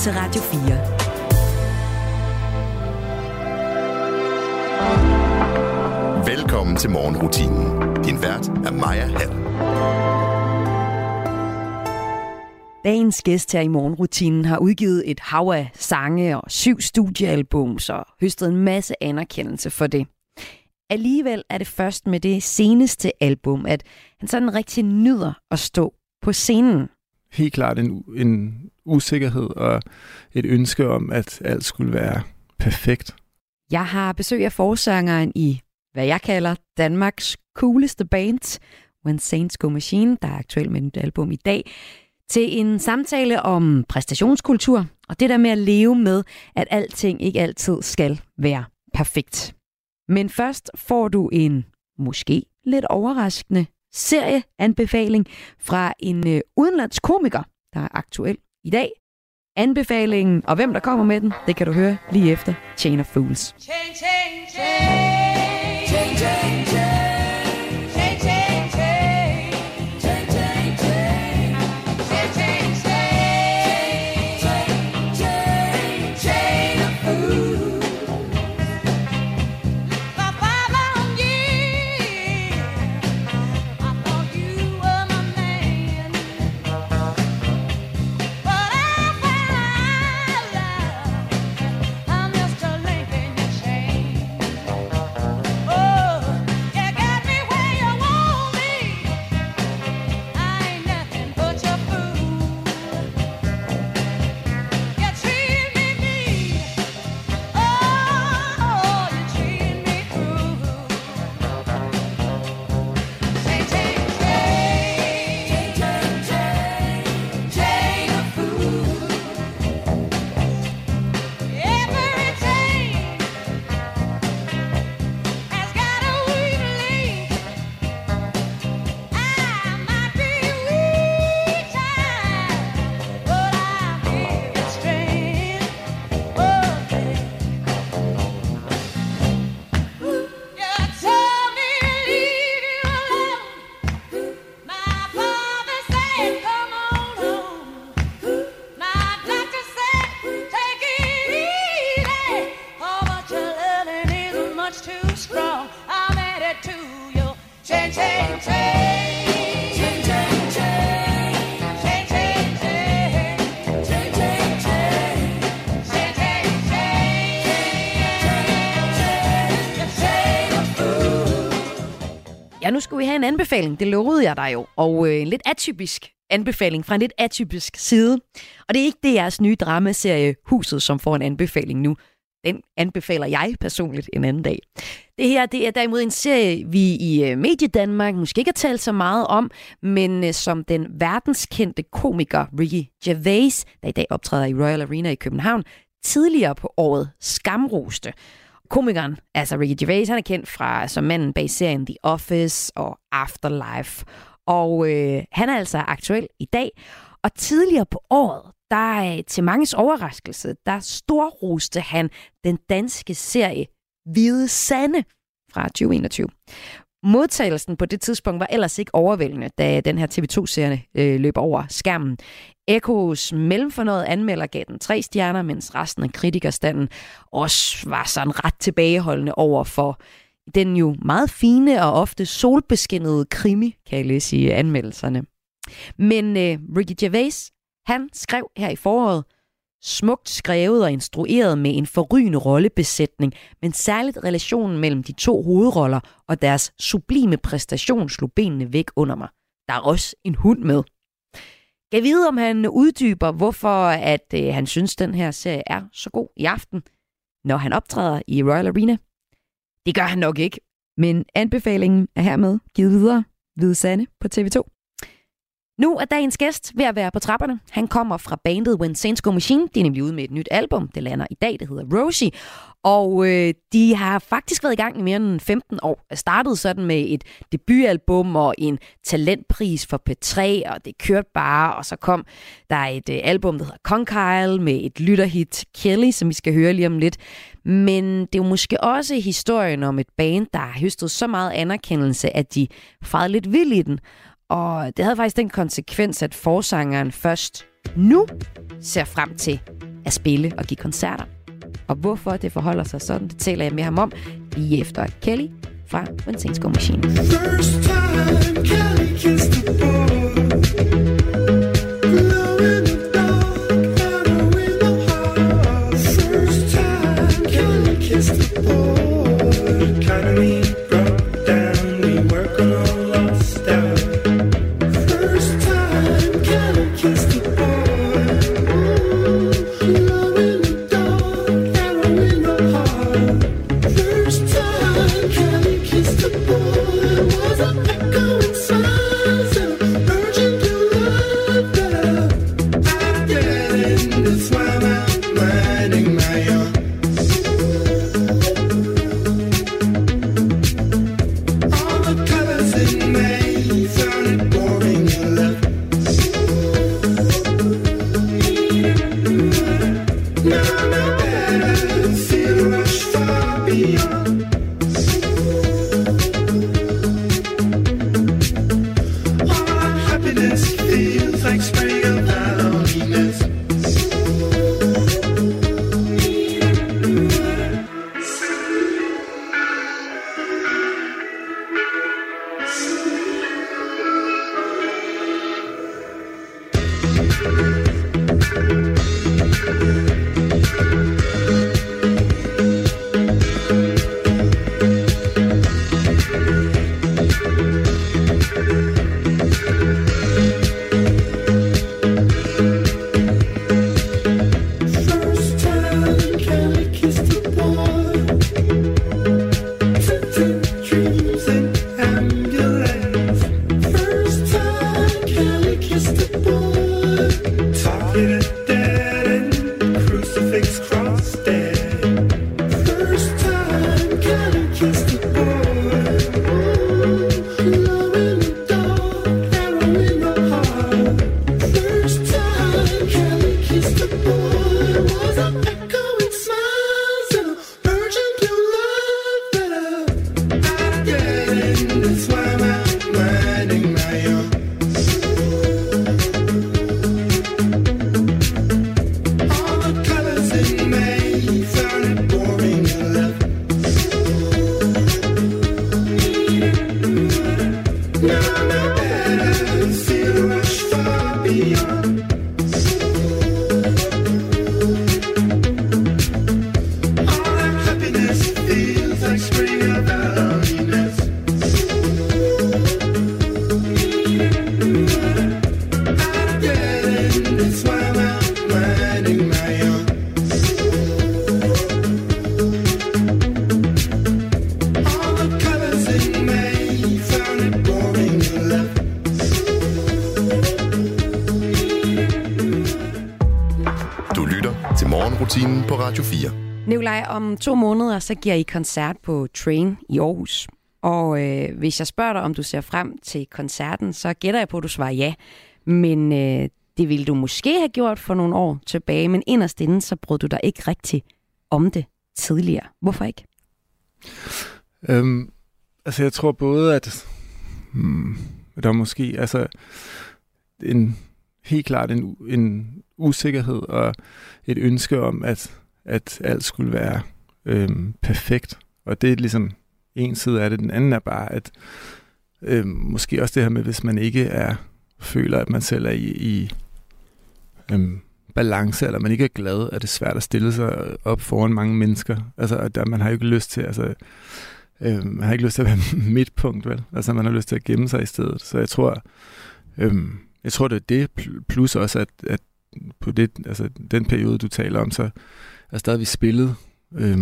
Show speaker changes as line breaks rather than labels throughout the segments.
til Radio 4.
Velkommen til morgenrutinen. Din vært er Maja Hall.
Dagens gæst her i morgenrutinen har udgivet et hav af sange og syv studiealbums og høstet en masse anerkendelse for det. Alligevel er det først med det seneste album, at han sådan rigtig nyder at stå på scenen.
Helt klart en, en usikkerhed og et ønske om, at alt skulle være perfekt.
Jeg har besøg af forsangeren i, hvad jeg kalder Danmarks cooleste band, When Saints Go Machine, der er aktuel med et album i dag, til en samtale om præstationskultur og det der med at leve med, at alting ikke altid skal være perfekt. Men først får du en måske lidt overraskende serieanbefaling fra en øh, udenlandsk komiker, der er aktuel i dag. Anbefalingen og hvem der kommer med den, det kan du høre lige efter Chain of Fools. Chain, chain, chain. Chain, chain, anbefaling. Det lovede jeg dig jo. Og øh, en lidt atypisk anbefaling fra en lidt atypisk side. Og det er ikke det jeres nye dramaserie Huset, som får en anbefaling nu. Den anbefaler jeg personligt en anden dag. Det her det er derimod en serie, vi i øh, Mediedanmark måske ikke har talt så meget om, men øh, som den verdenskendte komiker Ricky Gervais, der i dag optræder i Royal Arena i København, tidligere på året skamroste. Komikeren, altså Ricky Gervais, han er kendt fra som manden bag serien The Office og Afterlife. Og øh, han er altså aktuel i dag. Og tidligere på året, der øh, til manges overraskelse, der storroste han den danske serie Hvide Sande fra 2021. Modtagelsen på det tidspunkt var ellers ikke overvældende, da den her TV2-serie øh, løb over skærmen. Ekos mellemfornøjet anmelder gav den tre stjerner, mens resten af kritikerstanden også var sådan ret tilbageholdende over for den jo meget fine og ofte solbeskinnede krimi, kan jeg læse i anmeldelserne. Men øh, Ricky Gervais, han skrev her i foråret, smukt skrevet og instrueret med en forrygende rollebesætning, men særligt relationen mellem de to hovedroller og deres sublime præstation slog benene væk under mig. Der er også en hund med. Jeg vide, om han uddyber, hvorfor at øh, han synes, den her serie er så god i aften, når han optræder i Royal Arena? Det gør han nok ikke, men anbefalingen er hermed givet videre. Hvide Sande på TV2. Nu er dagens gæst ved at være på trapperne. Han kommer fra bandet When Saints Go Machine. De er nemlig ude med et nyt album. Det lander i dag. Det hedder Rosie. Og øh, de har faktisk været i gang i mere end 15 år. Jeg startede sådan med et debutalbum og en talentpris for P3, og det kørte bare. Og så kom der et øh, album, der hedder Conkeil, med et lytterhit Kelly, som vi skal høre lige om lidt. Men det er jo måske også historien om et band, der har høstet så meget anerkendelse, at de farede lidt vild i den. Og det havde faktisk den konsekvens, at forsangeren først nu ser frem til
at spille og give koncerter. Og hvorfor det forholder sig sådan, det taler jeg med ham om lige efter Kelly fra Vincenzo Machine. Om to måneder, så giver I koncert på Train i Aarhus. Og øh, hvis jeg spørger dig, om du ser frem til koncerten, så gætter jeg på, at du svarer ja. Men øh, det ville du måske have gjort for nogle år tilbage, men inderst inden, så brød du dig ikke rigtig om det tidligere. Hvorfor ikke?
Øhm, altså, jeg tror både, at hmm, der måske altså en helt klart en, en usikkerhed og et ønske om, at, at alt skulle være øhm, perfekt. Og det er ligesom en side af det. Den anden er bare, at øhm, måske også det her med, hvis man ikke er føler, at man selv er i, i øhm, balance, eller man ikke er glad, at det er svært at stille sig op foran mange mennesker. Altså, at der, man har jo ikke lyst til, altså, øh, man har ikke lyst til at være midtpunkt, vel? Altså, man har lyst til at gemme sig i stedet. Så jeg tror, øh, jeg tror, det er det, plus også, at, at på det, altså, den periode, du taler om, så er stadig vi spillet øh,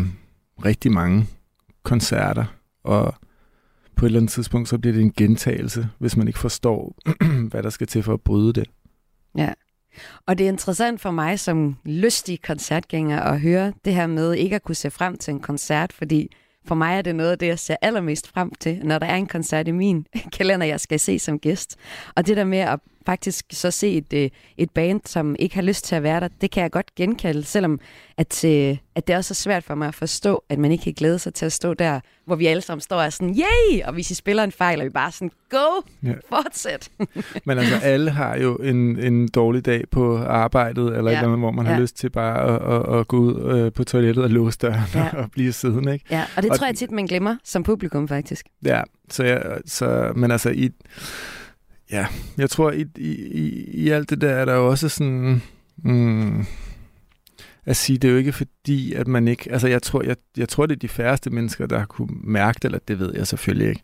rigtig mange koncerter, og på et eller andet tidspunkt, så bliver det en gentagelse, hvis man ikke forstår, hvad der skal til for at bryde det.
Ja. Og det er interessant for mig som lystig koncertgænger at høre det her med ikke at kunne se frem til en koncert, fordi for mig er det noget af det, jeg ser allermest frem til, når der er en koncert i min kalender, jeg skal se som gæst. Og det der med at
faktisk så se et, øh, et band, som ikke har lyst til at være der. Det kan jeg godt genkalde, selvom at, øh, at det også er svært for mig at forstå, at man ikke kan glæde sig til at stå der, hvor vi alle sammen står og er sådan, yay! Og hvis I spiller en fejl, er vi bare sådan, go!
Ja.
Fortsæt!
Men altså, alle har jo en, en dårlig dag på arbejdet, eller
Ja.
et eller andet, hvor man har
Ja.
lyst til bare at, at, at gå ud øh, på toilettet og låse døren
ja.
og blive siddende, ikke?
Ja, og det
Og-
tror jeg tit, man glemmer som publikum, faktisk.
Ja, så, jeg, så men altså, i, ja, jeg tror, i, i, i, alt det der er der jo også sådan, mm, at sige, det er jo ikke fordi, at man ikke, altså jeg tror, jeg, jeg tror, det er de færreste mennesker, der har kunne mærke det, eller det ved jeg selvfølgelig ikke,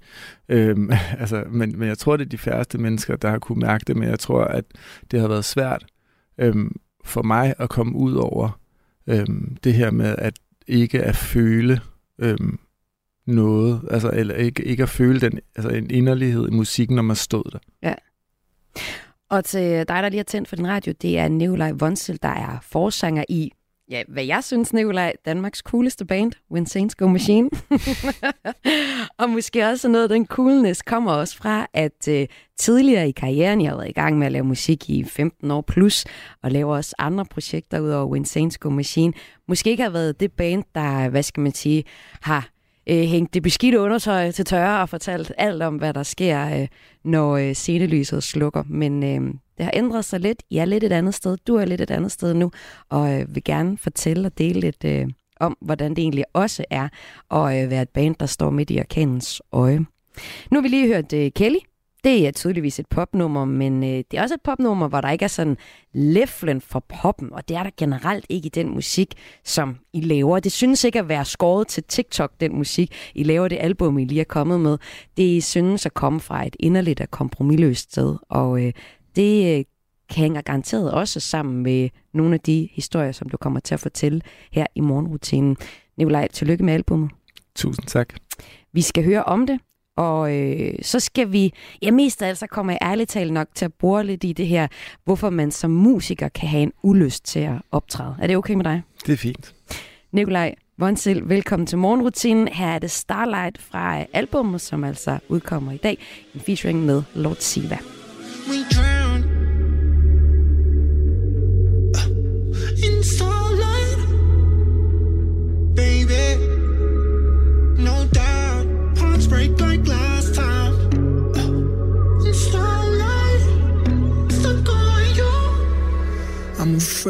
øhm, altså, men, men jeg tror, det er de færreste mennesker, der har kunne mærke det, men jeg tror, at det har været svært øhm, for mig at komme ud over øhm, det her med, at ikke at føle øhm, noget, altså, eller ikke, ikke at føle den, altså en inderlighed i musikken, når man stod der. Ja.
Og til dig, der lige har tændt for din radio, det er Nikolaj Vonsel, der er forsanger i, ja, hvad jeg synes, Nikolaj, Danmarks cooleste band, When Saints Go Machine. og måske også noget af den coolness kommer også fra, at uh, tidligere i karrieren, jeg har været i gang med at lave musik i 15 år plus, og laver også andre projekter ud over When Saints Go Machine. Måske ikke har været det band, der, hvad skal man sige, har øh, hængt det beskidte undertøj til tørre og fortalt alt om, hvad der sker, øh, når øh, scenelyset slukker. Men øh, det har ændret sig lidt. Jeg er lidt et andet sted. Du er lidt et andet sted nu. Og øh, vil gerne fortælle og dele lidt øh, om, hvordan det egentlig også er at øh, være et band, der står midt i orkanens øje. Nu har vi lige hørt øh, Kelly. Det er tydeligvis et popnummer, men øh, det er også et popnummer, hvor der ikke er sådan leflen for poppen, og det er der generelt ikke i den musik, som I laver. Det synes ikke at være skåret til TikTok, den musik, I laver det album, I lige er kommet med. Det synes at komme fra et inderligt og kompromilløst sted, og øh, det øh, hænger garanteret også sammen med nogle af de historier, som du kommer til at fortælle her i morgenrutinen. Nikolaj, tillykke med albumet.
Tusind tak.
Vi skal høre om det, og øh, så skal vi, ja mest af alt, så kommer jeg ærligt talt nok til at bore lidt i det her, hvorfor man som musiker kan have en ulyst til at optræde. Er det okay med dig?
Det er fint.
Nikolaj Vonsel, velkommen til morgenrutinen. Her er det Starlight fra albumet, som altså udkommer i dag, en featuring med Lord Siva.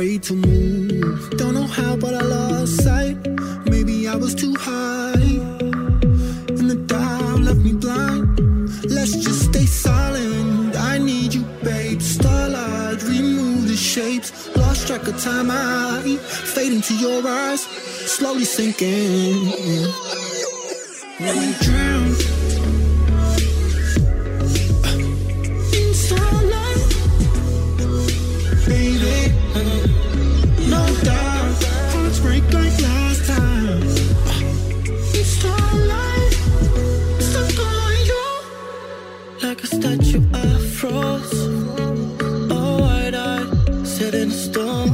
Afraid to move. Don't know how, but I lost sight. Maybe I was too high. And the doubt left me blind. Let's just stay silent. I need you, babe. Starlight, remove the shapes. Lost track of time. I fade into your eyes, slowly sinking. We drown starlight, baby. Break like last time. Starlight, stuck on you like a statue I froze. Oh, wide eyed, set in stone.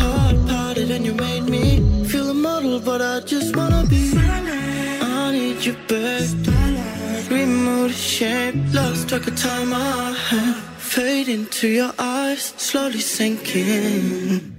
Heart parted and you made me feel immortal, but I just wanna be. I need you back. Remove the shape, lost track of time. I fade into your eyes, slowly sinking.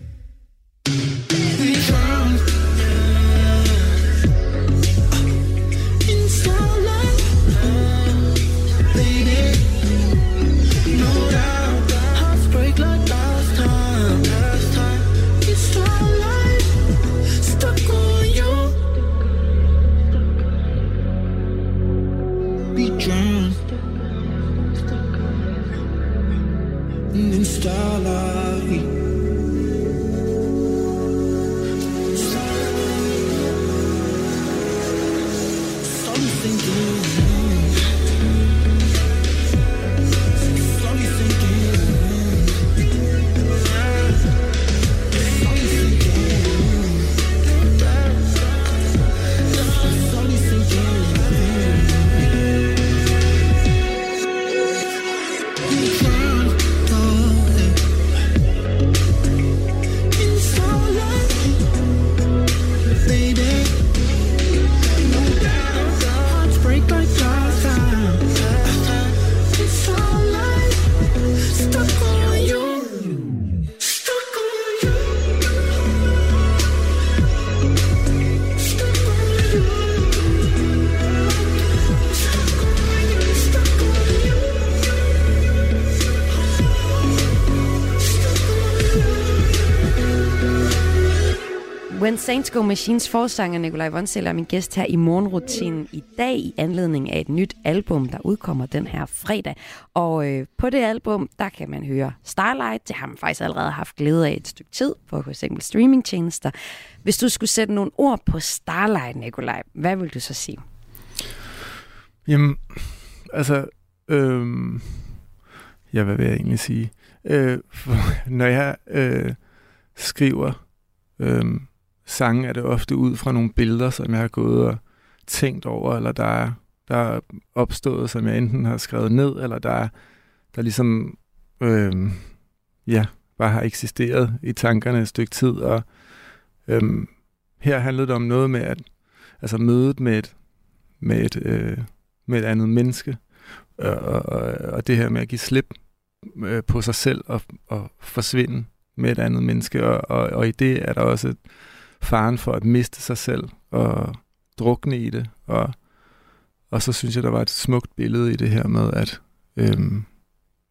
Saints Go Machines forsanger Nikolaj Vonsel er min gæst her i morgenrutinen i dag i anledning af et nyt album, der udkommer den her fredag. Og øh, på det album, der kan man høre Starlight. Det har man faktisk allerede haft glæde af et stykke tid på for eksempel streamingtjenester. Hvis du skulle sætte nogle ord på Starlight, Nikolaj, hvad vil du så sige?
Jamen, altså, Øh, ja, hvad vil jeg egentlig sige? Øh, for, når jeg øh, skriver øh, sange, er det ofte ud fra nogle billeder, som jeg har gået og tænkt over, eller der er, der er opstået, som jeg enten har skrevet ned, eller der er, der ligesom, øh, ja, bare har eksisteret i tankerne et stykke tid, og øh, her handlede det om noget med at, altså mødet med et, med et, øh, med et andet menneske, og, og, og det her med at give slip øh, på sig selv og, og forsvinde med et andet menneske, og, og, og i det er der også faren for at miste sig selv og drukne i det, og, og så synes jeg, der var et smukt billede i det her med, at, øhm,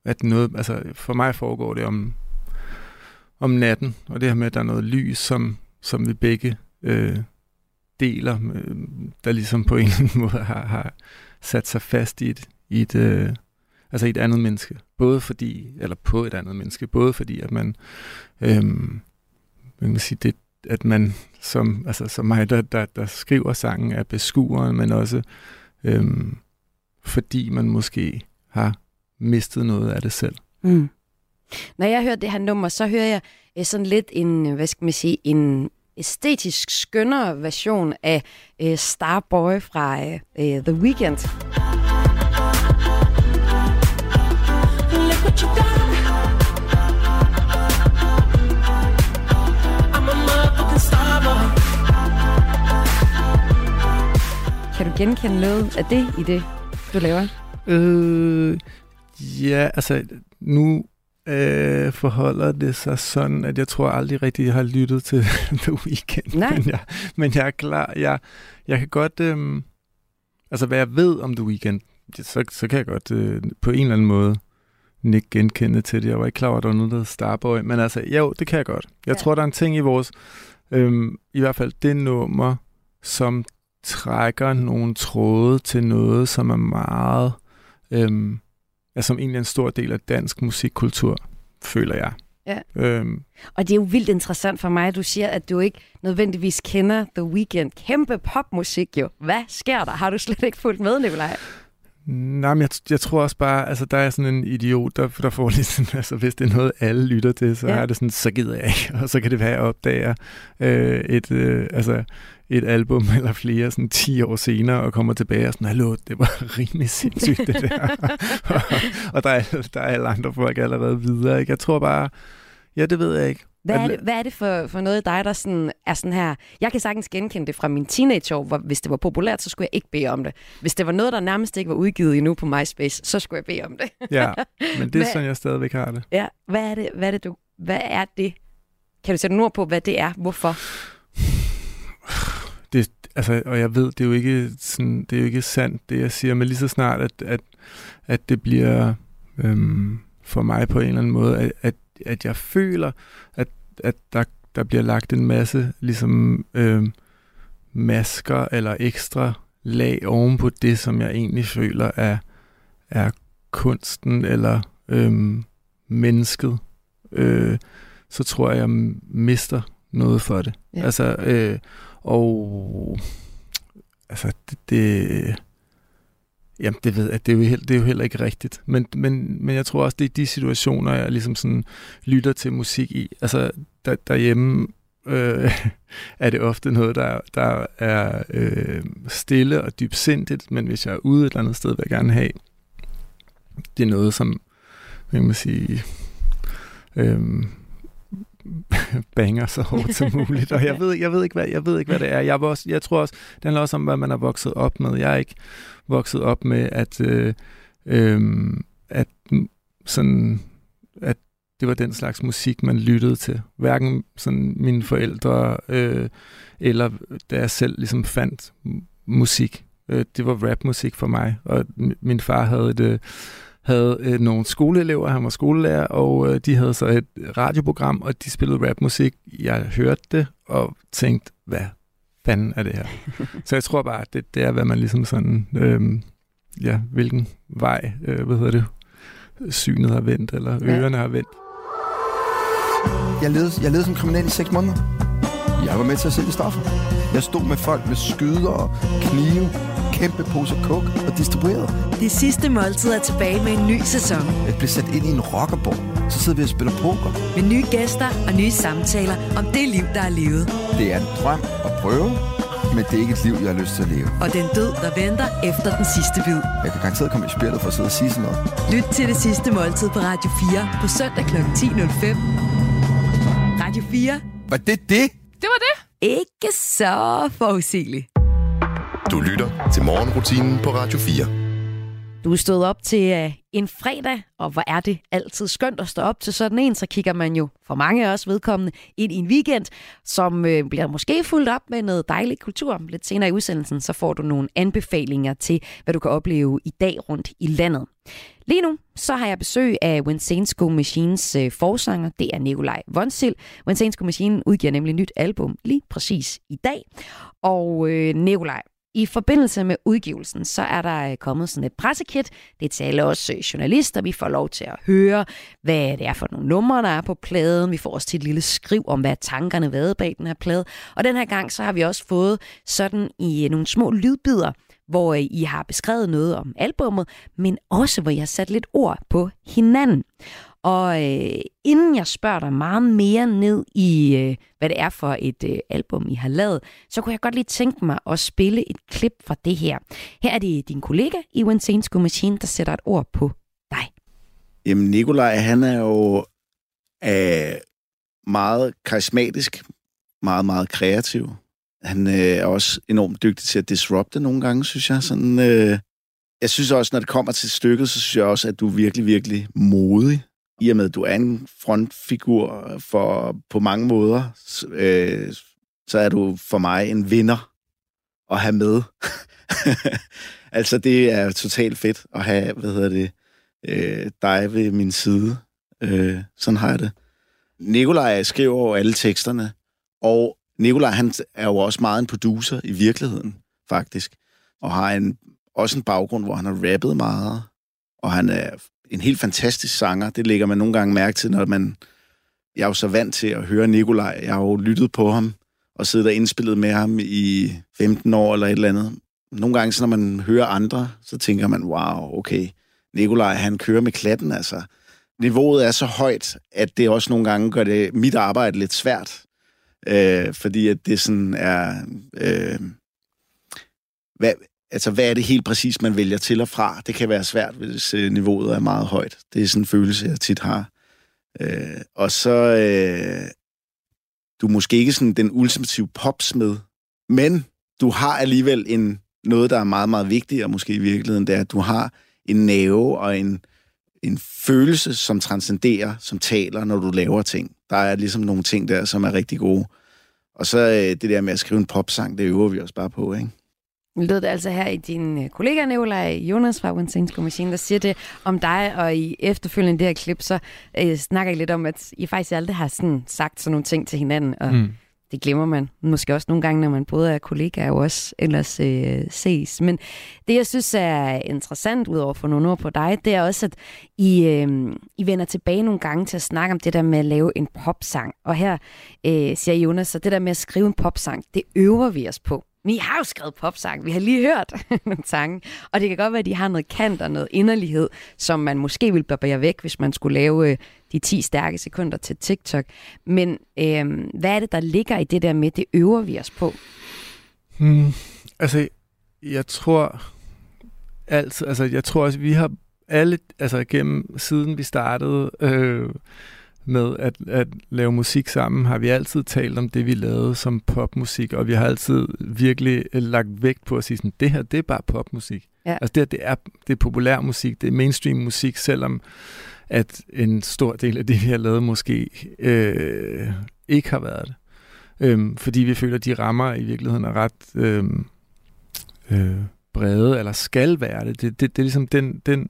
at noget, altså for mig foregår det om, om natten, og det her med, at der er noget lys, som, som vi begge øh, deler, øh, der ligesom på en eller anden måde har, har sat sig fast i et, i et, øh, altså i et andet menneske. Både fordi, eller på et andet menneske, både fordi, at man, øh, man kan sige, det, at man som, altså som mig, der, der, der skriver sangen, er beskueren, men også øhm, fordi man måske har mistet noget af det selv.
Mm. Når jeg hører det her nummer, så hører jeg øh, sådan lidt en, hvad skal man sige, en æstetisk skønnere version af øh, Starboy fra øh, øh, The Weeknd.
Look what you done.
Kan du genkende noget af det i det, du laver?
Øh, ja, altså nu øh, forholder det sig sådan, at jeg tror aldrig rigtig, jeg har lyttet til The Weeknd.
Nej.
Men jeg, men jeg er klar. Jeg, jeg kan godt... Øh, altså, hvad jeg ved om The Weeknd, så, så kan jeg godt øh, på en eller anden måde ikke genkende til det. Jeg var ikke klar over, at der var noget, der hed Starboy. Men altså, jo, det kan jeg godt. Jeg
Ja.
tror, der er en ting i vores... Øh, I hvert fald det nummer, som trækker nogle tråde til noget, som er meget... Øhm, er som egentlig en stor del af dansk musikkultur, føler jeg.
Ja.
Øhm,
Og det er jo vildt interessant for mig, at du siger, at du ikke nødvendigvis kender The Weeknd. Kæmpe popmusik jo. Hvad sker der? Har du slet ikke fulgt med, Nikolaj?
nej, men jeg, jeg tror også bare, altså der er sådan en idiot, der, der får ligesom, altså hvis det er noget, alle lytter til, så
ja.
er det sådan, så gider jeg ikke. Og så kan det være, at jeg opdager øh, et, øh, altså, et album eller flere sådan 10 år senere, og kommer tilbage og sådan, hallo, det var rimelig sindssygt det der. og, og der, er, der er alle andre folk allerede videre. Ikke? Jeg tror bare, ja, det ved jeg ikke.
Hvad er det, hvad er det for, for noget i dig, der sådan er sådan her? Jeg kan sagtens genkende det fra min teenageår, hvor hvis det var populært, så skulle jeg ikke bede om det. Hvis det var noget, der nærmest ikke var udgivet endnu på MySpace, så skulle jeg bede om det.
Ja, men det er
Hvad-
sådan, jeg stadigvæk har det.
Ja, hvad er det, hvad er det, du, hvad er det? Kan du sætte nogle ord på, hvad det er? Hvorfor?
Det, altså, og jeg ved, det er jo ikke sådan, det er jo ikke sandt, det jeg siger, men lige så snart, at, at, at det bliver øhm, for mig på en eller anden måde, at, at, at jeg føler, at, at der, der bliver lagt en masse ligesom øhm, masker eller ekstra lag oven på det, som jeg egentlig føler er, er kunsten eller øhm, mennesket, øh, så tror jeg, jeg mister noget for det.
Ja.
Altså, øh, og altså, det, det Jamen, det ved jeg, det er jo, heller, det er jo heller ikke rigtigt. Men, men, men jeg tror også, det er de situationer, jeg ligesom sådan lytter til musik i. Altså, der, derhjemme øh, er det ofte noget, der, der er øh, stille og dybsindigt, men hvis jeg er ude et eller andet sted, vil jeg gerne have, det er noget, som, hvad kan man sige, øh, banger så hårdt som muligt. Og jeg ved, jeg ved, ikke, hvad, jeg ved ikke, hvad det er. Jeg, var også, jeg tror også, det handler også om, hvad man er vokset op med. Jeg er ikke vokset op med, at, øh, øh, at sådan, at det var den slags musik, man lyttede til. Hverken sådan mine forældre, øh, eller da jeg selv ligesom fandt musik. Øh, det var rapmusik for mig, og min far havde et, øh, havde øh, nogle skoleelever, han var skolelærer, og øh, de havde så et radioprogram, og de spillede rapmusik. Jeg hørte det og tænkte, hvad fanden er det her? så jeg tror bare, at det, det er, hvad man ligesom sådan, øh, ja, hvilken vej, øh, hvad hedder det, synet har vendt, eller
Ja.
ørerne har vendt.
Jeg levede, jeg levede som kriminel i seks måneder. Jeg var med til at sælge stoffer. Jeg stod med folk med skyder og knive, kæmpe poser kok og distribuerede.
Det sidste måltid er tilbage med en ny sæson.
Jeg blev sat ind i en rockerborg. Så sidder vi og spiller poker.
Med nye gæster og nye samtaler om det liv, der er levet.
Det er en drøm at prøve, men det er ikke et liv, jeg har lyst til at leve.
Og den død, der venter efter den sidste bid.
Jeg kan garanteret komme i spillet for at sidde og sige sådan noget.
Lyt til det sidste måltid på Radio 4 på søndag kl. 10.05. Radio 4.
Var det det?
Det var det.
Ikke så forudsigeligt.
Du lytter til morgenrutinen på Radio 4.
Du er stået op til øh, en fredag, og hvor er det altid skønt at stå op til sådan en, så kigger man jo for mange af os vedkommende ind i en weekend, som øh, bliver måske fuldt op med noget dejlig kultur. Lidt senere i udsendelsen, så får du nogle anbefalinger til, hvad du kan opleve i dag rundt i landet. Lige nu, så har jeg besøg af Winsensko Machines øh, forsanger. Det er Nikolaj Vonsil. Winsensko Machine udgiver nemlig nyt album lige præcis i dag. Og øh, Nikolaj, i forbindelse med udgivelsen, så er der øh, kommet sådan et pressekit. Det taler til øh, journalister. Vi får lov til at høre, hvad det er for nogle numre, der er på pladen. Vi får også til et lille skriv om, hvad tankerne været bag den her plade. Og den her gang, så har vi også fået sådan i øh, nogle små lydbider, hvor I har beskrevet noget om albummet, men også hvor I har sat lidt ord på hinanden. Og øh, inden jeg spørger dig meget mere ned i, øh, hvad det er for et øh, album, I har lavet, så kunne jeg godt lige tænke mig at spille et klip fra det her. Her er det din kollega Iwan Winsensko Machine, der sætter et ord på dig.
Jamen, Nikolaj, han er jo øh, meget karismatisk, meget, meget kreativ. Han øh, er også enormt dygtig til at disrupte nogle gange, synes jeg. Sådan, øh, jeg synes også, når det kommer til stykket, så synes jeg også, at du er virkelig, virkelig modig. I og med, at du er en frontfigur for, på mange måder, øh, så er du for mig en vinder at have med. altså, det er totalt fedt at have, hvad hedder det, øh, dig ved min side. Øh, sådan har jeg det. Nikolaj skriver jo alle teksterne, og Nikolaj han er jo også meget en producer i virkeligheden, faktisk, og har en, også en baggrund, hvor han har rappet meget, og han er en helt fantastisk sanger. Det lægger man nogle gange mærke til, når man... Jeg er jo så vant til at høre Nikolaj. Jeg har jo lyttet på ham og siddet og indspillet med ham i 15 år eller et eller andet. Nogle gange, så når man hører andre, så tænker man, wow, okay, Nikolaj, han kører med klatten, altså. Niveauet er så højt, at det også nogle gange gør det mit arbejde lidt svært. Øh, fordi at det sådan er... Øh, hvad, altså, hvad er det helt præcis, man vælger til og fra? Det kan være svært, hvis øh, niveauet er meget højt. Det er sådan en følelse, jeg tit har. Øh, og så... Øh, du er måske ikke sådan den ultimative popsmed, men du har alligevel en, noget, der er meget, meget vigtigere måske i virkeligheden, det er, at du har en nerve og en, en følelse, som transcenderer, som taler, når du laver ting. Der er ligesom nogle ting der, som er rigtig gode. Og så øh, det der med at skrive en popsang, det øver vi os bare på, ikke?
Nu lød det altså her i din øh, kollega Nikolaj Jonas fra Winsensko Machine, der siger det om dig, og i efterfølgende det her klip, så øh, snakker I lidt om, at I faktisk aldrig har sådan sagt sådan nogle ting til hinanden, og mm. det glemmer man måske også nogle gange, når man både er kollega og også ellers øh, ses. Men det, jeg synes er interessant, udover for nogle ord på dig, det er også, at I, øh, I vender tilbage nogle gange til at snakke om det der med at lave en popsang. Og her øh, siger Jonas, at det der med at skrive en popsang, det øver vi os på. Men I har jo skrevet popsang. Vi har lige hørt nogle sange. Og det kan godt være, at de har noget kant og noget inderlighed, som man måske ville barbere væk, hvis man skulle lave øh, de 10 stærke sekunder til TikTok. Men øh, hvad er det, der ligger i det der med, det øver vi os på?
Hmm, altså, jeg tror altid, altså jeg tror også, vi har alle, altså gennem siden vi startede øh, med at, at lave musik sammen, har vi altid talt om det, vi lavede som popmusik, og vi har altid virkelig øh, lagt vægt på at sige sådan, det her, det er bare popmusik.
Ja.
Altså det her, det er, det er populær musik, det er mainstream musik, selvom at en stor del af det, vi har lavet, måske øh, ikke har været det. Øhm, fordi vi føler, at de rammer i virkeligheden er ret øhm, øh, brede, eller skal være det. Det, det, det er ligesom den, den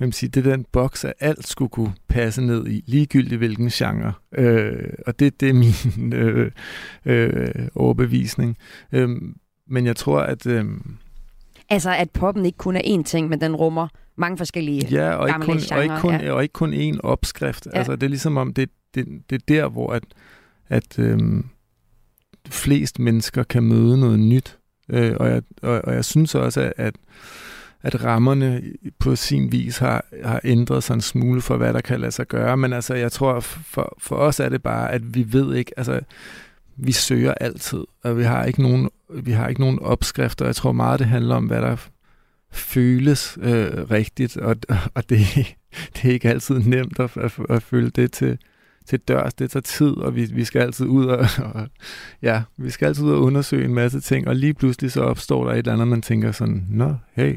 man siger, det er den boks, at alt skulle kunne passe ned i, ligegyldigt hvilken genre. Øh, og det, det er min øh, øh, overbevisning. Øh, men jeg tror, at... Øh,
Altså, at poppen ikke kun er én ting, men den rummer mange forskellige
Ja, og ikke, kun, og, ikke kun,
ja.
og ikke kun én opskrift.
Ja.
Altså, det er ligesom om, det, det, det er der, hvor at, at øhm, flest mennesker kan møde noget nyt. Øh, og, jeg, og, og jeg synes også, at, at, at rammerne på sin vis har, har ændret sig en smule for, hvad der kan lade sig gøre. Men altså, jeg tror, for, for os er det bare, at vi ved ikke, altså, vi søger altid, og vi har ikke nogen, vi har ikke nogen opskrifter. Jeg tror meget, det handler om, hvad der føles øh, rigtigt, og, og det, det er ikke altid nemt at, at, at føle det til, til dørs. Det tager tid, og vi, vi skal altid ud og, og ja, vi skal altid ud og undersøge en masse ting, og lige pludselig så opstår der et eller andet, man tænker sådan, nå, hey,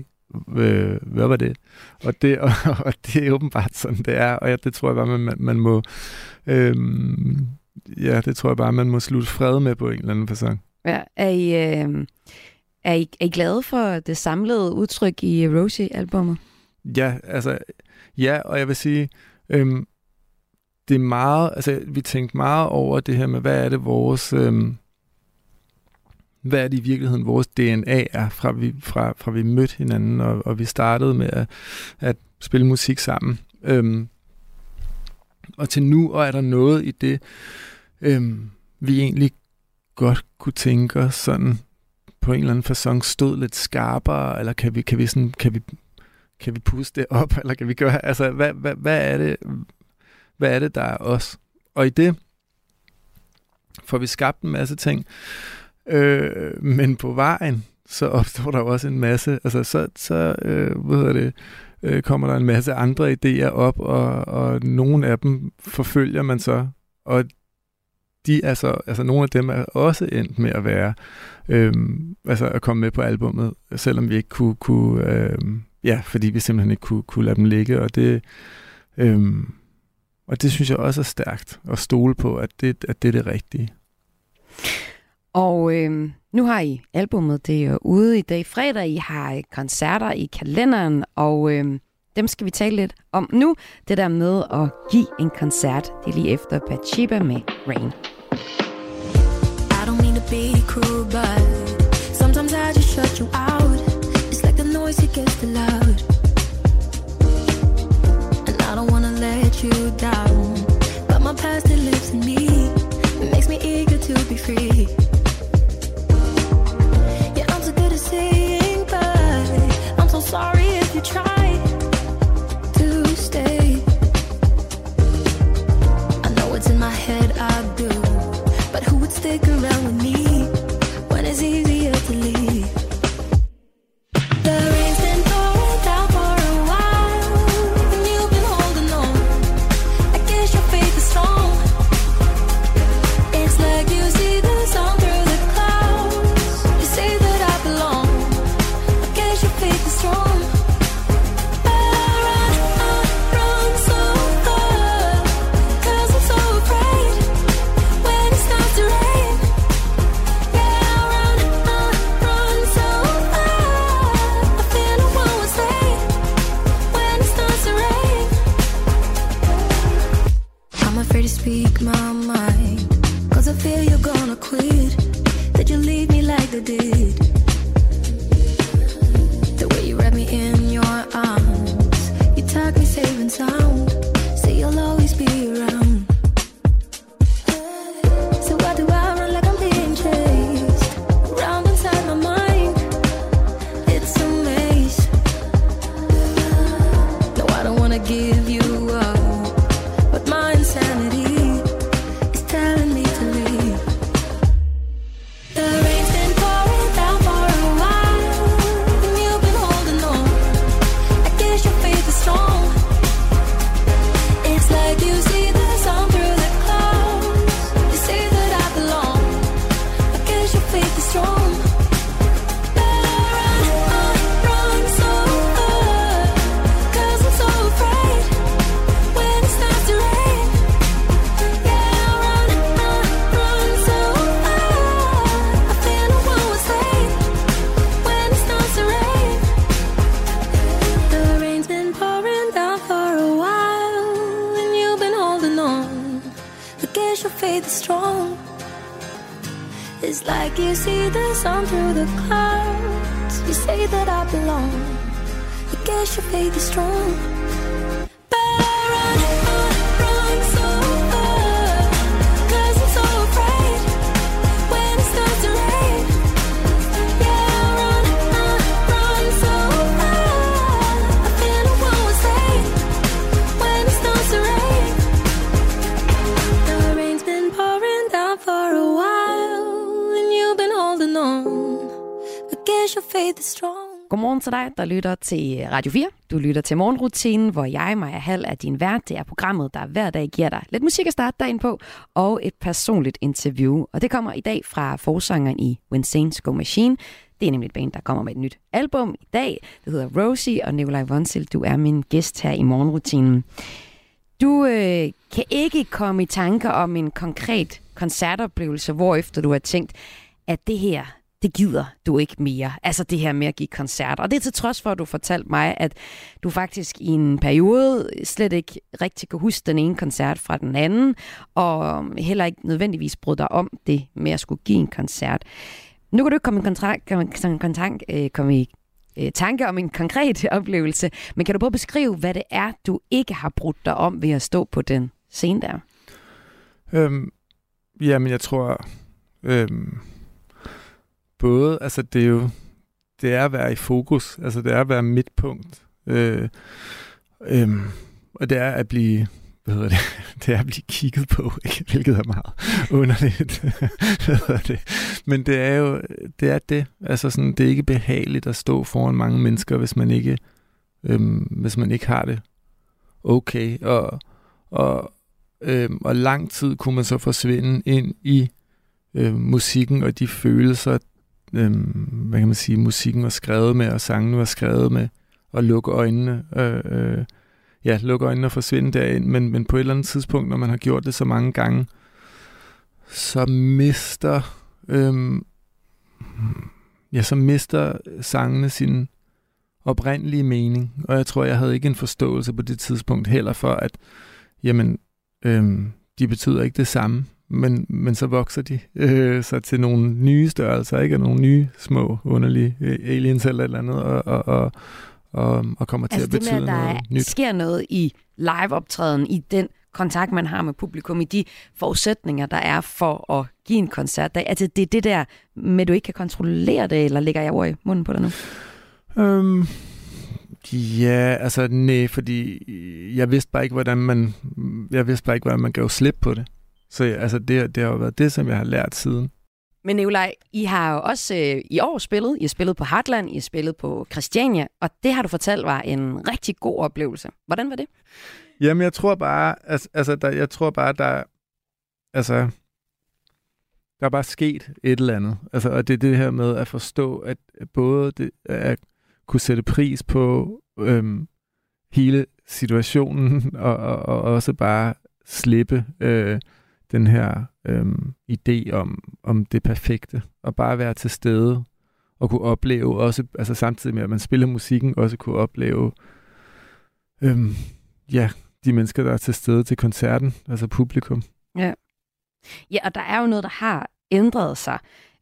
øh, hvad var det? Og det, og, og det er åbenbart sådan, det er, og ja, det tror jeg bare, man, man må, øhm, ja, det tror jeg bare, man må slutte fred med på en eller anden fasong.
Ja, er, I, øh, er, I, er I glade for det samlede udtryk i Rosie-albummet?
Ja, altså, ja, og jeg vil sige, øhm, det er meget, altså, vi tænkte meget over det her med, hvad er det vores, øhm, hvad er det i virkeligheden vores DNA er, fra vi, fra, fra vi mødte hinanden, og, og vi startede med at, at spille musik sammen. Øhm, og til nu, og er der noget i det, øhm, vi egentlig godt kunne tænke os sådan på en eller anden façon stod lidt skarpere, eller kan vi, kan vi, sådan, kan vi, kan vi puste det op, eller kan vi gøre, altså hvad, hvad, hvad er det, hvad er det, der er os? Og i det får vi skabt en masse ting, øh, men på vejen, så opstår der jo også en masse, altså så, så øh, hvad hedder det, øh, kommer der en masse andre idéer op, og, og nogle af dem forfølger man så, og de er så, altså nogle af dem er også endt med at være, øh, altså at komme med på albummet, selvom vi ikke kunne, kunne øh, ja, fordi vi simpelthen ikke kunne, kunne lade dem ligge, og det, øh, og det synes jeg også er stærkt at stole på, at det, at det er det rigtige.
Og øh, nu har I albummet, det er ude i dag fredag. I har øh, koncerter i kalenderen, og øh, dem skal vi tale lidt om nu. Det der med at give en koncert, det er lige efter Pachiba med Rain.
I don't mean to be cruel, but sometimes I just shut you out. It's like the noise, it gets too loud. And I don't wanna let you down. But my past, it lives in me. It makes me eager to be free. Stick around
der lytter til Radio 4. Du lytter til morgenrutinen, hvor jeg, Maja Hall, er din vært. Det er programmet, der hver dag giver dig lidt musik at starte dagen på, og et personligt interview. Og det kommer i dag fra forsangeren i When Saints Go Machine. Det er nemlig et band, der kommer med et nyt album i dag. Det hedder Rosie, og Nikolaj Vonsil, du er min gæst her i morgenrutinen. Du øh, kan ikke komme i tanker om en konkret koncertoplevelse, hvor efter du har tænkt, at det her, det gider du ikke mere. Altså det her med at give koncerter. Og det er til trods for, at du fortalte mig, at du faktisk i en periode slet ikke rigtig kan huske den ene koncert fra den anden, og heller ikke nødvendigvis brød dig om det med at skulle give en koncert. Nu kan du ikke komme i kontrakt, komme, kontakt, komme, øh, komme i øh, tanke om en konkret oplevelse, men kan du prøve at beskrive, hvad det er, du ikke har brudt dig om ved at stå på den scene der?
Øhm, jamen, jeg tror... Øhm, både, altså det er jo... Det er at være i fokus. Altså det er at være midtpunkt. Øh, øh, og det er at blive... Hvad hedder det? Det er at blive kigget på, ikke? hvilket er meget underligt. hvad hedder det? Men det er jo det. Er det. Altså sådan, det er ikke behageligt at stå foran mange mennesker, hvis man ikke, øhm, hvis man ikke har det okay. Og, og, øhm, og lang tid kunne man så forsvinde ind i øhm, musikken og de følelser, øhm, hvad kan man sige, musikken var skrevet med, og sangen var skrevet med, og lukke øjnene, øh, øh, ja, lukke øjnene og forsvinde derind, men, men på et eller andet tidspunkt, når man har gjort det så mange gange, så mister, øhm, ja, så mister sangene sin oprindelige mening, og jeg tror, jeg havde ikke en forståelse på det tidspunkt heller for, at jamen, øhm, de betyder ikke det samme, men, men så vokser de øh, så til nogle nye størrelser, ikke? Og nogle nye, små, underlige øh, aliens eller et eller andet, og, og, og, og, og kommer til
Altså
at betyde
med, at der
noget nyt.
sker noget i liveoptræden, i den kontakt, man har med publikum, i de forudsætninger, der er for at give en koncert. Der, altså det er det der med, du ikke kan kontrollere det, eller lægger jeg ord i munden på dig nu?
Øhm, ja, altså nej, fordi jeg vidste bare ikke, hvordan man, jeg vidste bare ikke, hvordan man gav slip på det. Så altså, det, det har jo været det, som jeg har lært siden.
Men Nikolaj, I har jo også øh, i år spillet. I har spillet på Heartland, I har spillet på Christiania, og det har du fortalt var en rigtig god oplevelse. Hvordan var det?
Jamen, jeg tror bare, altså, altså der, jeg tror bare, der, altså, der er bare sket et eller andet. Altså, og det er det her med at forstå, at både det, at kunne sætte pris på øhm, hele situationen, og, og, og også bare slippe øh, den her øhm, idé om, om det perfekte, og bare være til stede, og kunne opleve også, altså samtidig med, at man spiller musikken, også kunne opleve, øhm, ja, de mennesker, der er til stede til koncerten, altså publikum.
Ja. Ja, og der er jo noget, der har ændret sig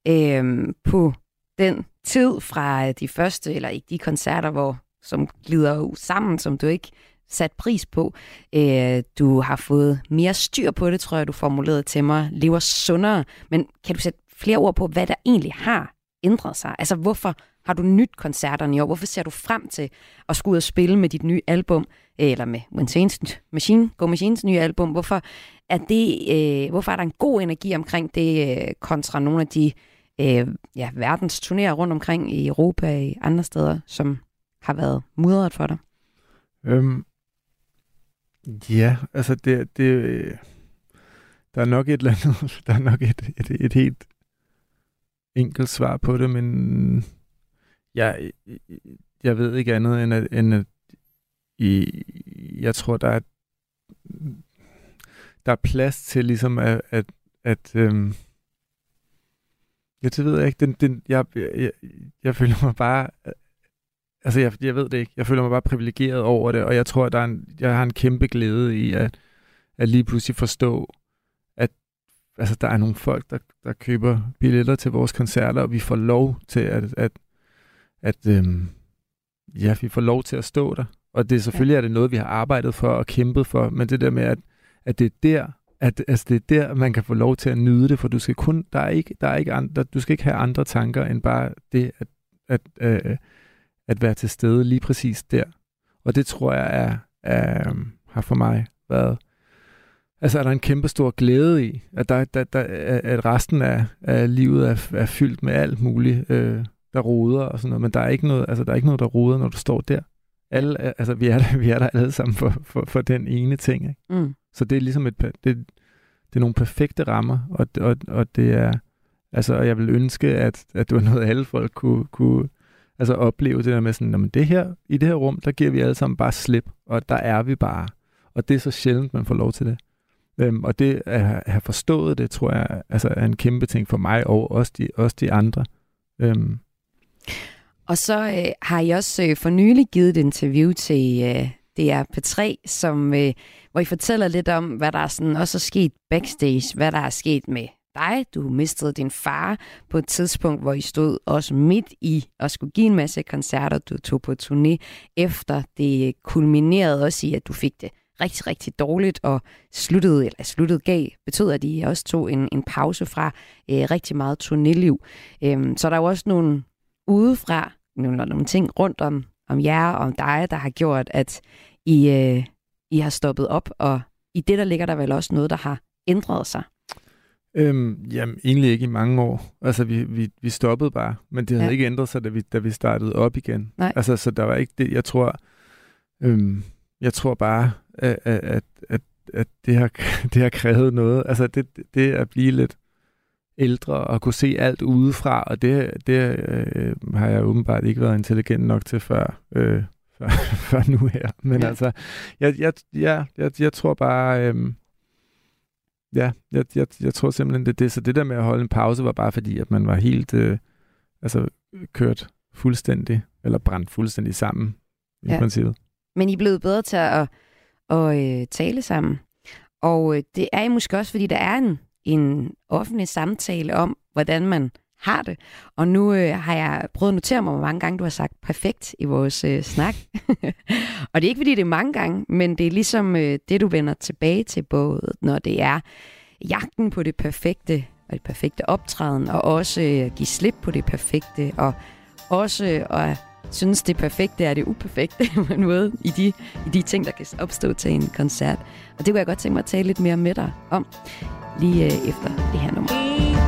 øhm, på den tid fra øh, de første, eller ikke de koncerter, hvor som glider jo sammen, som du ikke sat pris på. Øh, du har fået mere styr på det, tror jeg, du formulerede til mig. Lever sundere. Men kan du sætte flere ord på, hvad der egentlig har ændret sig? Altså, hvorfor har du nyt koncerterne i år? Hvorfor ser du frem til at skulle ud og spille med dit nye album, øh, eller med Wentzens Machine, Go Machines nye album? Hvorfor er, det, øh, hvorfor er der en god energi omkring det, øh, kontra nogle af de øh, ja, verdens turnerer rundt omkring i Europa og andre steder, som har været mudret for dig?
Øhm, ja, altså det, det, der er nok et eller andet, der er nok et, et, et helt enkelt svar på det, men jeg, jeg ved ikke andet end at, end at i, jeg tror, der er, der er plads til ligesom at, at, at øhm, ja, det ved jeg ikke, den, den, jeg, jeg, jeg føler mig bare, altså jeg, jeg ved det ikke, jeg føler mig bare privilegeret over det, og jeg tror, at der er en, jeg har en kæmpe glæde i at, at lige pludselig forstå, at altså, der er nogle folk, der, der køber billetter til vores koncerter, og vi får lov til at, at, at øhm, ja, vi får lov til at stå der. Og det selvfølgelig er det noget, vi har arbejdet for og kæmpet for, men det der med, at, at det er der, at altså det er der, man kan få lov til at nyde det, for du skal kun, der er ikke, der er ikke andre, du skal ikke have andre tanker end bare det, at, at, øh, at være til stede lige præcis der. Og det tror jeg er, er, har for mig været, altså er der en kæmpe stor glæde i, at, der, der, der, at resten af, af livet er, er fyldt med alt muligt, øh, der roder og sådan noget, men der er ikke noget, altså der er ikke noget, der roder, når du står der. Alle, altså vi er der, vi er der alle sammen for, for, for den ene ting, ikke?
Mm.
Så det er ligesom et, det, det er nogle perfekte rammer, og, og, og det er, altså jeg vil ønske, at, at det var noget, alle folk kunne, kunne altså opleve det der med sådan, men det her, i det her rum, der giver vi alle sammen bare slip, og der er vi bare. Og det er så sjældent, man får lov til det. Øhm, og det at have- forstået det, tror jeg, altså er en kæmpe ting for mig, og også de, også de andre. Øhm,
Og så øh, har jeg også øh, for nylig givet et interview til øh, DR P3, som, øh, hvor I fortæller lidt om, hvad der er sådan også er sket backstage, hvad der er sket med dig. Du mistede din far på et tidspunkt, hvor I stod også midt i og skulle give en masse koncerter. Du tog på turné efter. Det kulminerede også i, at du fik det rigtig, rigtig dårligt, og sluttede, eller sluttede gav, betød, at I også tog en, en pause fra øh, rigtig meget turnéliv. Øhm, så der er jo også nogle udefra, nogle, nogle ting rundt om, om jer og om dig, der har gjort, at I, øh, I har stoppet op, og i det, der ligger der vel også noget, der har ændret sig.
Øhm, jamen, egentlig ikke i mange år. Altså, vi, vi, vi stoppede bare, men det havde
Ja.
ikke ændret sig, da vi, da vi startede op igen.
Nej.
Altså, så der var ikke det, jeg tror, øhm, jeg tror bare, at, at, at, at det, har, det har krævet noget. Altså, det, det at blive lidt ældre og kunne se alt udefra, og det, det øh, har jeg åbenbart ikke været intelligent nok til før, øh, før, før nu her. Men
Ja.
altså, jeg, jeg, ja, jeg, jeg tror bare... Øh, Ja, jeg, jeg, jeg tror simpelthen, det er det. Så det der med at holde en pause var bare fordi, at man var helt øh, altså, kørt fuldstændig, eller brændt fuldstændig sammen i
Ja.
princippet.
Men I er blevet bedre til at, at øh, tale sammen. Og øh, det er I måske også, fordi der er en, en offentlig samtale om, hvordan man har det. Og nu øh, har jeg prøvet at notere mig, hvor mange gange du har sagt perfekt i vores øh, snak. og det er ikke, fordi det er mange gange, men det er ligesom øh, det, du vender tilbage til, både når det er jagten på det perfekte, og det perfekte optræden, og også øh, give slip på det perfekte, og også øh, at synes, det perfekte er det uperfekte på en måde i de, i de ting, der kan opstå til en koncert. Og det kunne jeg godt tænke mig at tale lidt mere med dig om, lige øh, efter det her nummer.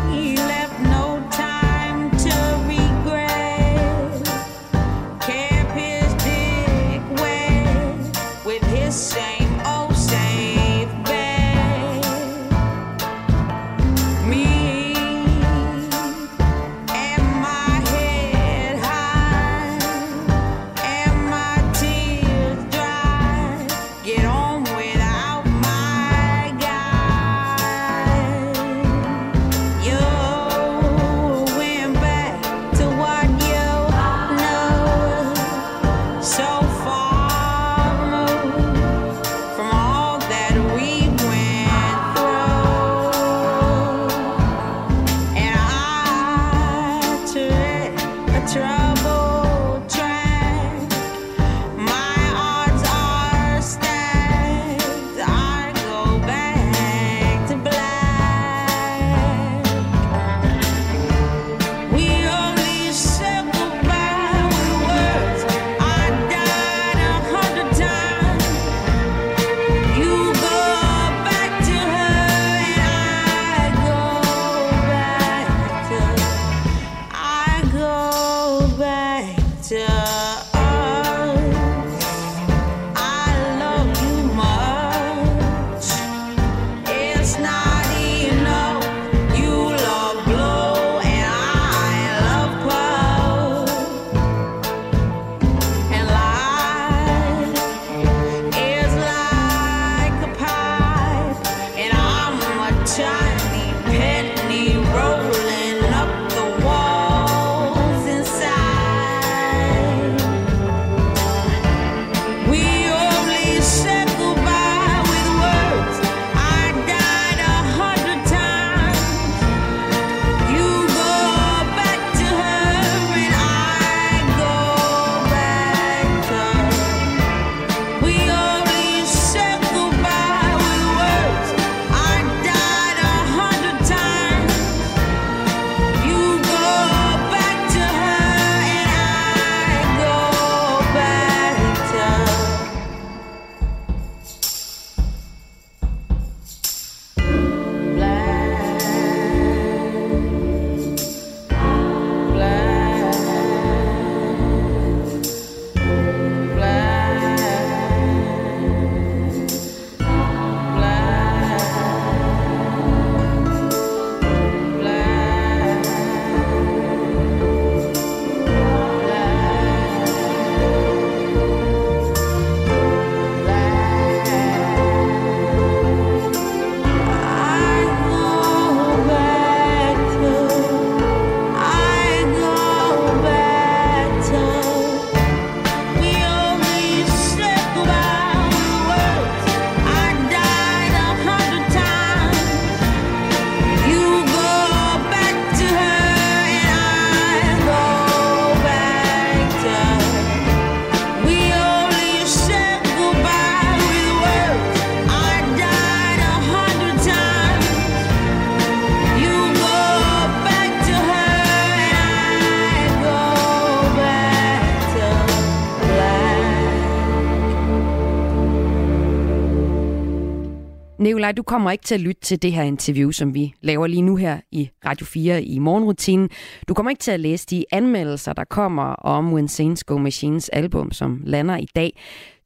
Nikolaj, du kommer ikke til at lytte til det her interview, som vi laver lige nu her i Radio 4 i morgenrutinen. Du kommer ikke til at læse de anmeldelser, der kommer om When Saints Go Machines album, som lander i dag.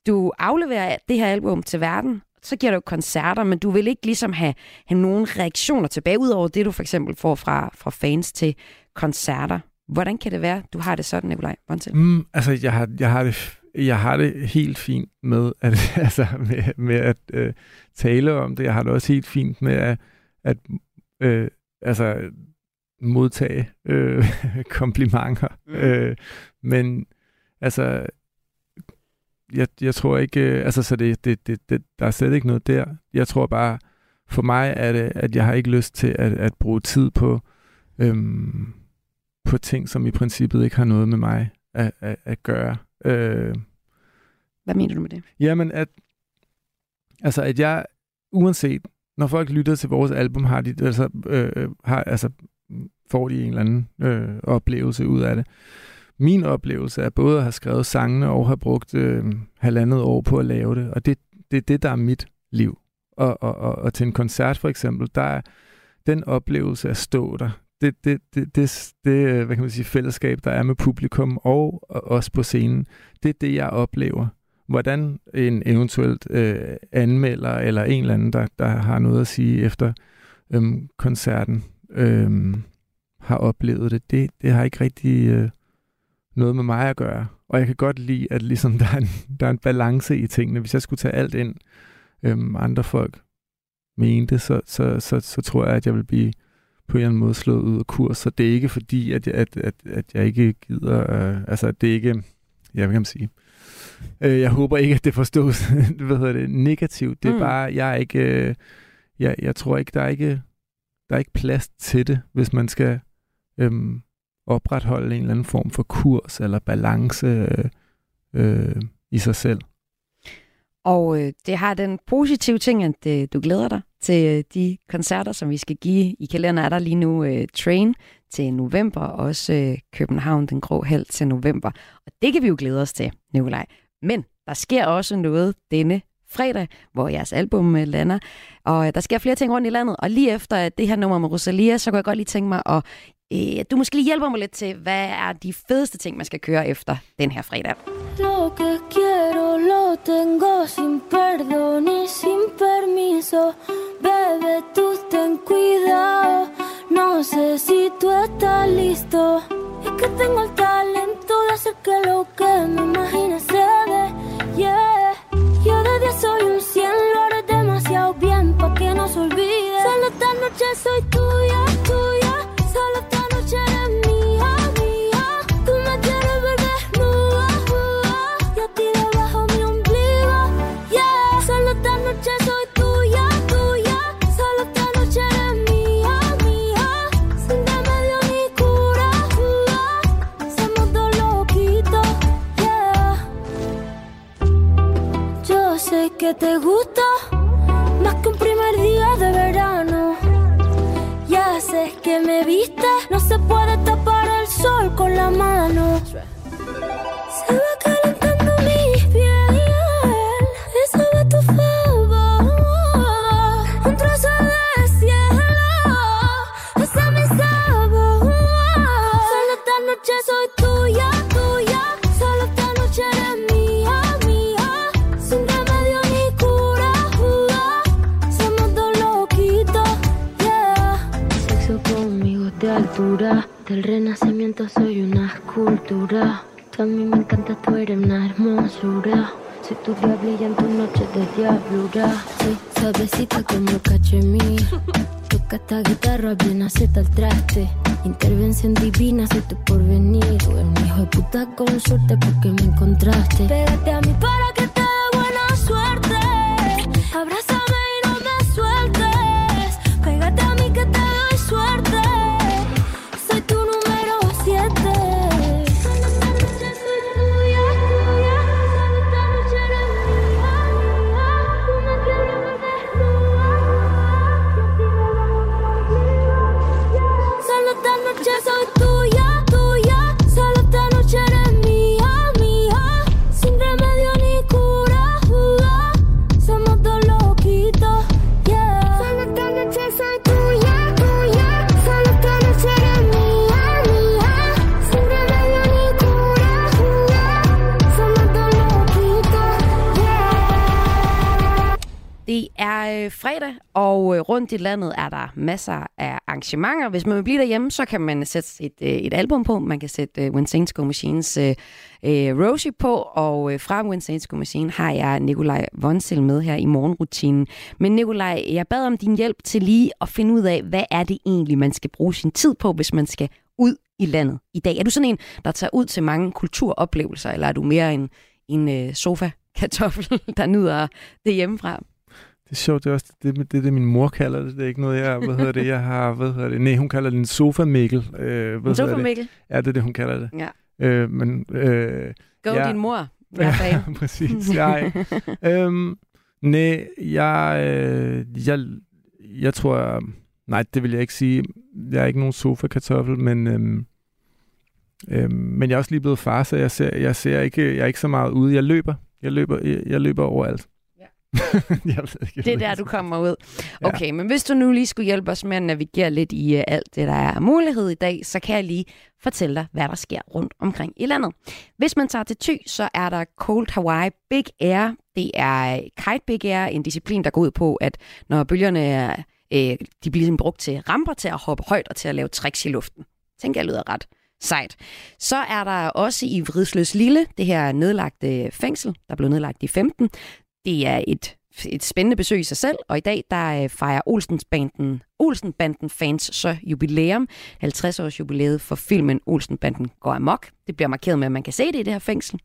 Du afleverer det her album til verden, så giver du koncerter, men du vil ikke ligesom have, have nogen reaktioner tilbage, udover det, du for eksempel får fra, fra fans til koncerter. Hvordan kan det være, du har det sådan, Nikolaj Montel?
Mm, altså, jeg har, jeg har det jeg har det helt fint med at, altså, med, med at øh, tale om det. Jeg har det også helt fint med at, at øh, altså, modtage øh, komplimenter. Mm. Øh, men altså, jeg, jeg tror ikke, øh, altså, så det, det, det, det, der er slet ikke noget der. Jeg tror bare, for mig er det, at jeg har ikke lyst til at, at bruge tid på, øhm, på ting, som i princippet ikke har noget med mig at, at, at gøre. Øh,
Hvad mener du med det?
Jamen, at, altså, at jeg, uanset, når folk lytter til vores album, har de, altså, øh, har, altså, får de en eller anden øh, oplevelse ud af det. Min oplevelse er både at have skrevet sangene og have brugt øh, halvandet år på at lave det, og det, det er det, der er mit liv. Og, og, og, og til en koncert for eksempel, der er den oplevelse at stå der, det, det, det, det, det hvad kan man sige, fællesskab, der er med publikum og, og også på scenen, det er det, jeg oplever. Hvordan en eventuelt øh, anmelder eller en eller anden, der, der har noget at sige efter øhm, koncerten, øhm, har oplevet det, det, det har ikke rigtig øh, noget med mig at gøre. Og jeg kan godt lide, at ligesom der er en, der er en balance i tingene. Hvis jeg skulle tage alt ind, øhm, andre folk mente, så, så, så, så tror jeg, at jeg vil blive på en eller anden måde slået ud af kurs. Så det er ikke fordi, at jeg, at, at, at jeg ikke gider... Øh, altså, det er ikke... Ja, hvad kan man sige? Øh, jeg håber ikke, at det forstås hvad hedder det, negativt. Det er
Mm.
mm. bare, jeg er ikke... Øh, jeg, jeg tror ikke, der er ikke, der er ikke plads til det, hvis man skal øhm, opretholde en eller anden form for kurs eller balance øh, øh, i sig selv.
Og øh, det har den positive ting, at øh, du glæder dig til øh, de koncerter, som vi skal give. I kalenderen er der lige nu øh, Train til november, og også øh, København, den grå Hal til november. Og det kan vi jo glæde os til, Nikolaj. Men der sker også noget denne fredag, hvor jeres album øh, lander. Og øh, der sker flere ting rundt i landet. Og lige efter øh, det her nummer med Rosalia, så kunne jeg godt lige tænke mig at øh, du måske lige hjælper mig lidt til, hvad er de fedeste ting, man skal køre efter den her fredag?
Lo que quiero lo tengo sin perdón y sin permiso. Bebe, tú ten cuidado. No sé si tú estás listo. Es que tengo el talento de hacer que lo que me imaginas se dé. Yeah. Yo de día soy un cien, lo haré demasiado bien pa' que no se olvide. Solo esta noche soy tuya, tuya. Te gusta más que un primer día de verano. Ya sé que me viste, no se puede tapar el sol con la mano.
Fredag, og øh, rundt i landet er der masser af arrangementer. Hvis man vil blive derhjemme, så kan man sætte et, øh, et album på. Man kan sætte øh, When Saints Go Machines øh, øh, Rosie på, og øh, fra When Saints Go Machine har jeg Nikolaj Vonsel med her i morgenrutinen. Men Nikolaj, jeg bad om din hjælp til lige at finde ud af, hvad er det egentlig, man skal bruge sin tid på, hvis man skal ud i landet i dag. Er du sådan en, der tager ud til mange kulturoplevelser, eller er du mere en, en sofa-kartoffel, der nyder det hjemmefra?
Det er sjovt, det er også det, det, det, det min mor kalder det. Det er ikke noget, jeg, hvad hedder det, jeg har, hvad hedder det, nej, hun kalder det en sofa-mikkel. Øh, hvad
En
det?
sofa-mikkel?
Ja, det er det, hun kalder det.
Ja.
Øh, men, øh,
Go
ja.
din mor. Dag.
Ja, præcis. Jeg, øhm, nej, jeg, øh, jeg, jeg tror, nej, det vil jeg ikke sige. Jeg er ikke nogen sofa-kartoffel, men, øhm, øhm, men jeg er også lige blevet far, så jeg ser, jeg ser ikke, jeg er ikke så meget ude. Jeg løber, jeg løber, jeg, jeg løber overalt.
Ja.
jeg ved ikke, jeg
Det er der, du kommer ud.
Ja.
Okay, men hvis du nu lige skulle hjælpe os med at navigere lidt i uh, alt det, der er mulighed i dag, så kan jeg lige fortælle dig, hvad der sker rundt omkring i landet. Hvis man tager til Thy, så er der Cold Hawaii Big Air. Det er Kite Big Air, en disciplin, der går ud på, at når bølgerne er, øh, de bliver ligesom brugt til ramper til at hoppe højt og til at lave tricks i luften. Tænker jeg lyder ret sejt. Så er der også i Vridsløs Lille, det her nedlagte fængsel, der blev nedlagt i 15. Det er et, et spændende besøg i sig selv, og i dag der øh, fejrer Olsenbanden, Olsenbanden fans så jubilæum, 50 års jubilæet for filmen Olsenbanden går amok. Det bliver markeret med, at man kan se det i det her fængsel.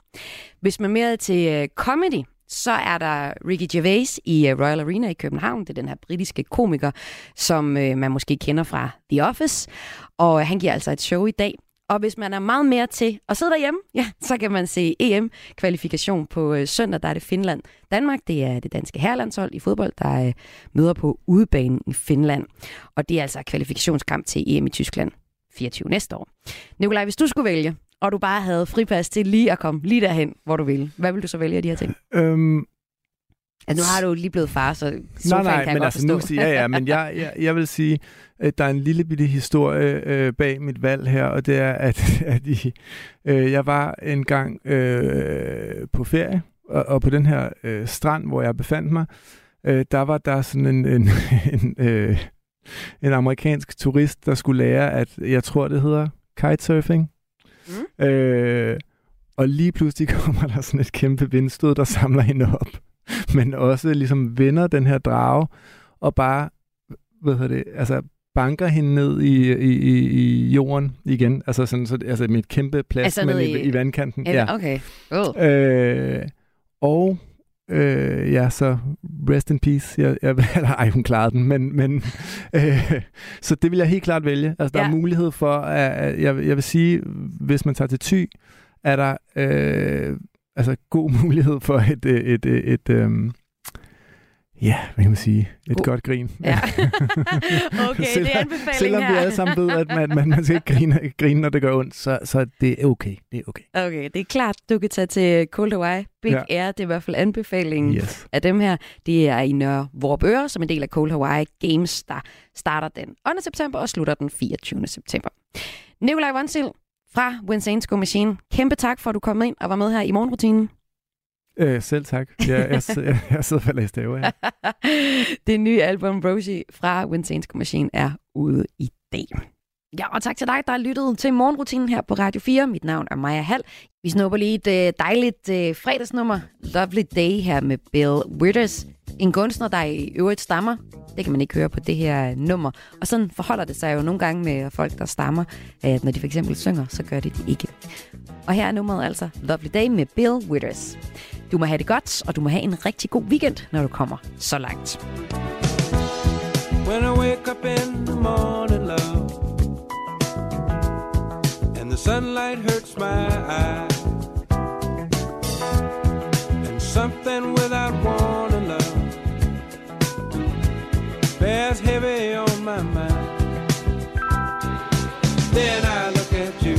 Hvis man mere til øh, comedy, så er der Ricky Gervais i øh, Royal Arena i København. Det er den her britiske komiker, som øh, man måske kender fra The Office. Og han giver altså et show i dag. Og hvis man er meget mere til at sidde derhjemme, ja, så kan man se EM-kvalifikation på øh, søndag. Der er det Finland. Danmark, det er det danske herrelandshold i fodbold, der øh, møder på udebanen i Finland. Og det er altså kvalifikationskamp til EM i Tyskland 24 næste år. Nikolaj, hvis du skulle vælge, og du bare havde fripas til lige at komme lige derhen, hvor du ville, hvad vil du så vælge af de her ting?
Øhm,
Altså, nu har du lige blevet far, så
Nej,
sofaen
nej,
kan jeg
men altså nu
forstå.
siger ja, ja, men jeg, jeg, jeg vil sige, at der er en lille bitte historie øh, bag mit valg her, og det er, at, at I, øh, jeg var engang øh, på ferie, og, og på den her øh, strand, hvor jeg befandt mig, øh, der var der sådan en, en, en, øh, en amerikansk turist, der skulle lære, at jeg tror, det hedder kitesurfing. Mm. Øh, og lige pludselig kommer der sådan et kæmpe vindstød, der samler hende op. Men også ligesom vender den her drage, og bare, hvad hedder det, altså banker hende ned i, i, i, i jorden igen. Altså, sådan, så, altså med et kæmpe plads,
Altså
men i,
i-
i vandkanten.
Ja, okay. Oh.
Øh, og øh, ja, så rest in peace. Jeg, jeg, eller, ej, hun klarede den, men, men øh, så det vil jeg helt klart vælge. Altså, der
Ja.
er mulighed for, at, at jeg, jeg vil sige, hvis man tager til Thy, er der øh, altså god mulighed for et, et, et, et, et øhm, ja, hvad kan man sige, et
God-
godt grin.
Ja. Okay, det er anbefaling
Selvom vi alle sammen ved, at man, man, man skal ikke grine, grine, når det gør ondt, så, så det er okay. Det er okay.
Okay, det er klart, du kan tage til Cold Hawaii. Big
Ja.
Air, det er i hvert fald anbefalingen
Yes.
af dem her. Det er i Nørre Vorupøre, som en del af Cold Hawaii Games, der starter den 8. september og slutter den 24. september. Nikolaj Vonsil fra Go Machine. Kæmpe tak for, at du kom ind og var med her i morgenrutinen.
Øh, selv tak. Jeg, jeg, jeg, jeg sidder og læser det ja.
det nye album Rosie fra Go Machine er ude i dag. Ja, og tak til dig, der har lyttet til morgenrutinen her på Radio 4. Mit navn er Maja Hall. Vi snupper lige et øh, dejligt øh, fredagsnummer. Lovely Day her med Bill Withers. En kunstner, der i øvrigt stammer. Det kan man ikke høre på det her nummer. Og sådan forholder det sig jo nogle gange med folk, der stammer. At når de for eksempel synger, så gør det ikke. Og her er nummeret altså Lovely Day med Bill Withers. Du må have det godt, og du må have en rigtig god weekend, når du kommer så langt.
When I wake up in the morning, love, and the sunlight hurts my eyes, and something bears heavy on my mind. Then I look at you,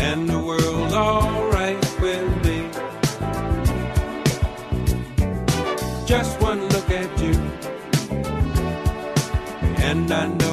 and the world's alright with me. Just one look at you, and I know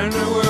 and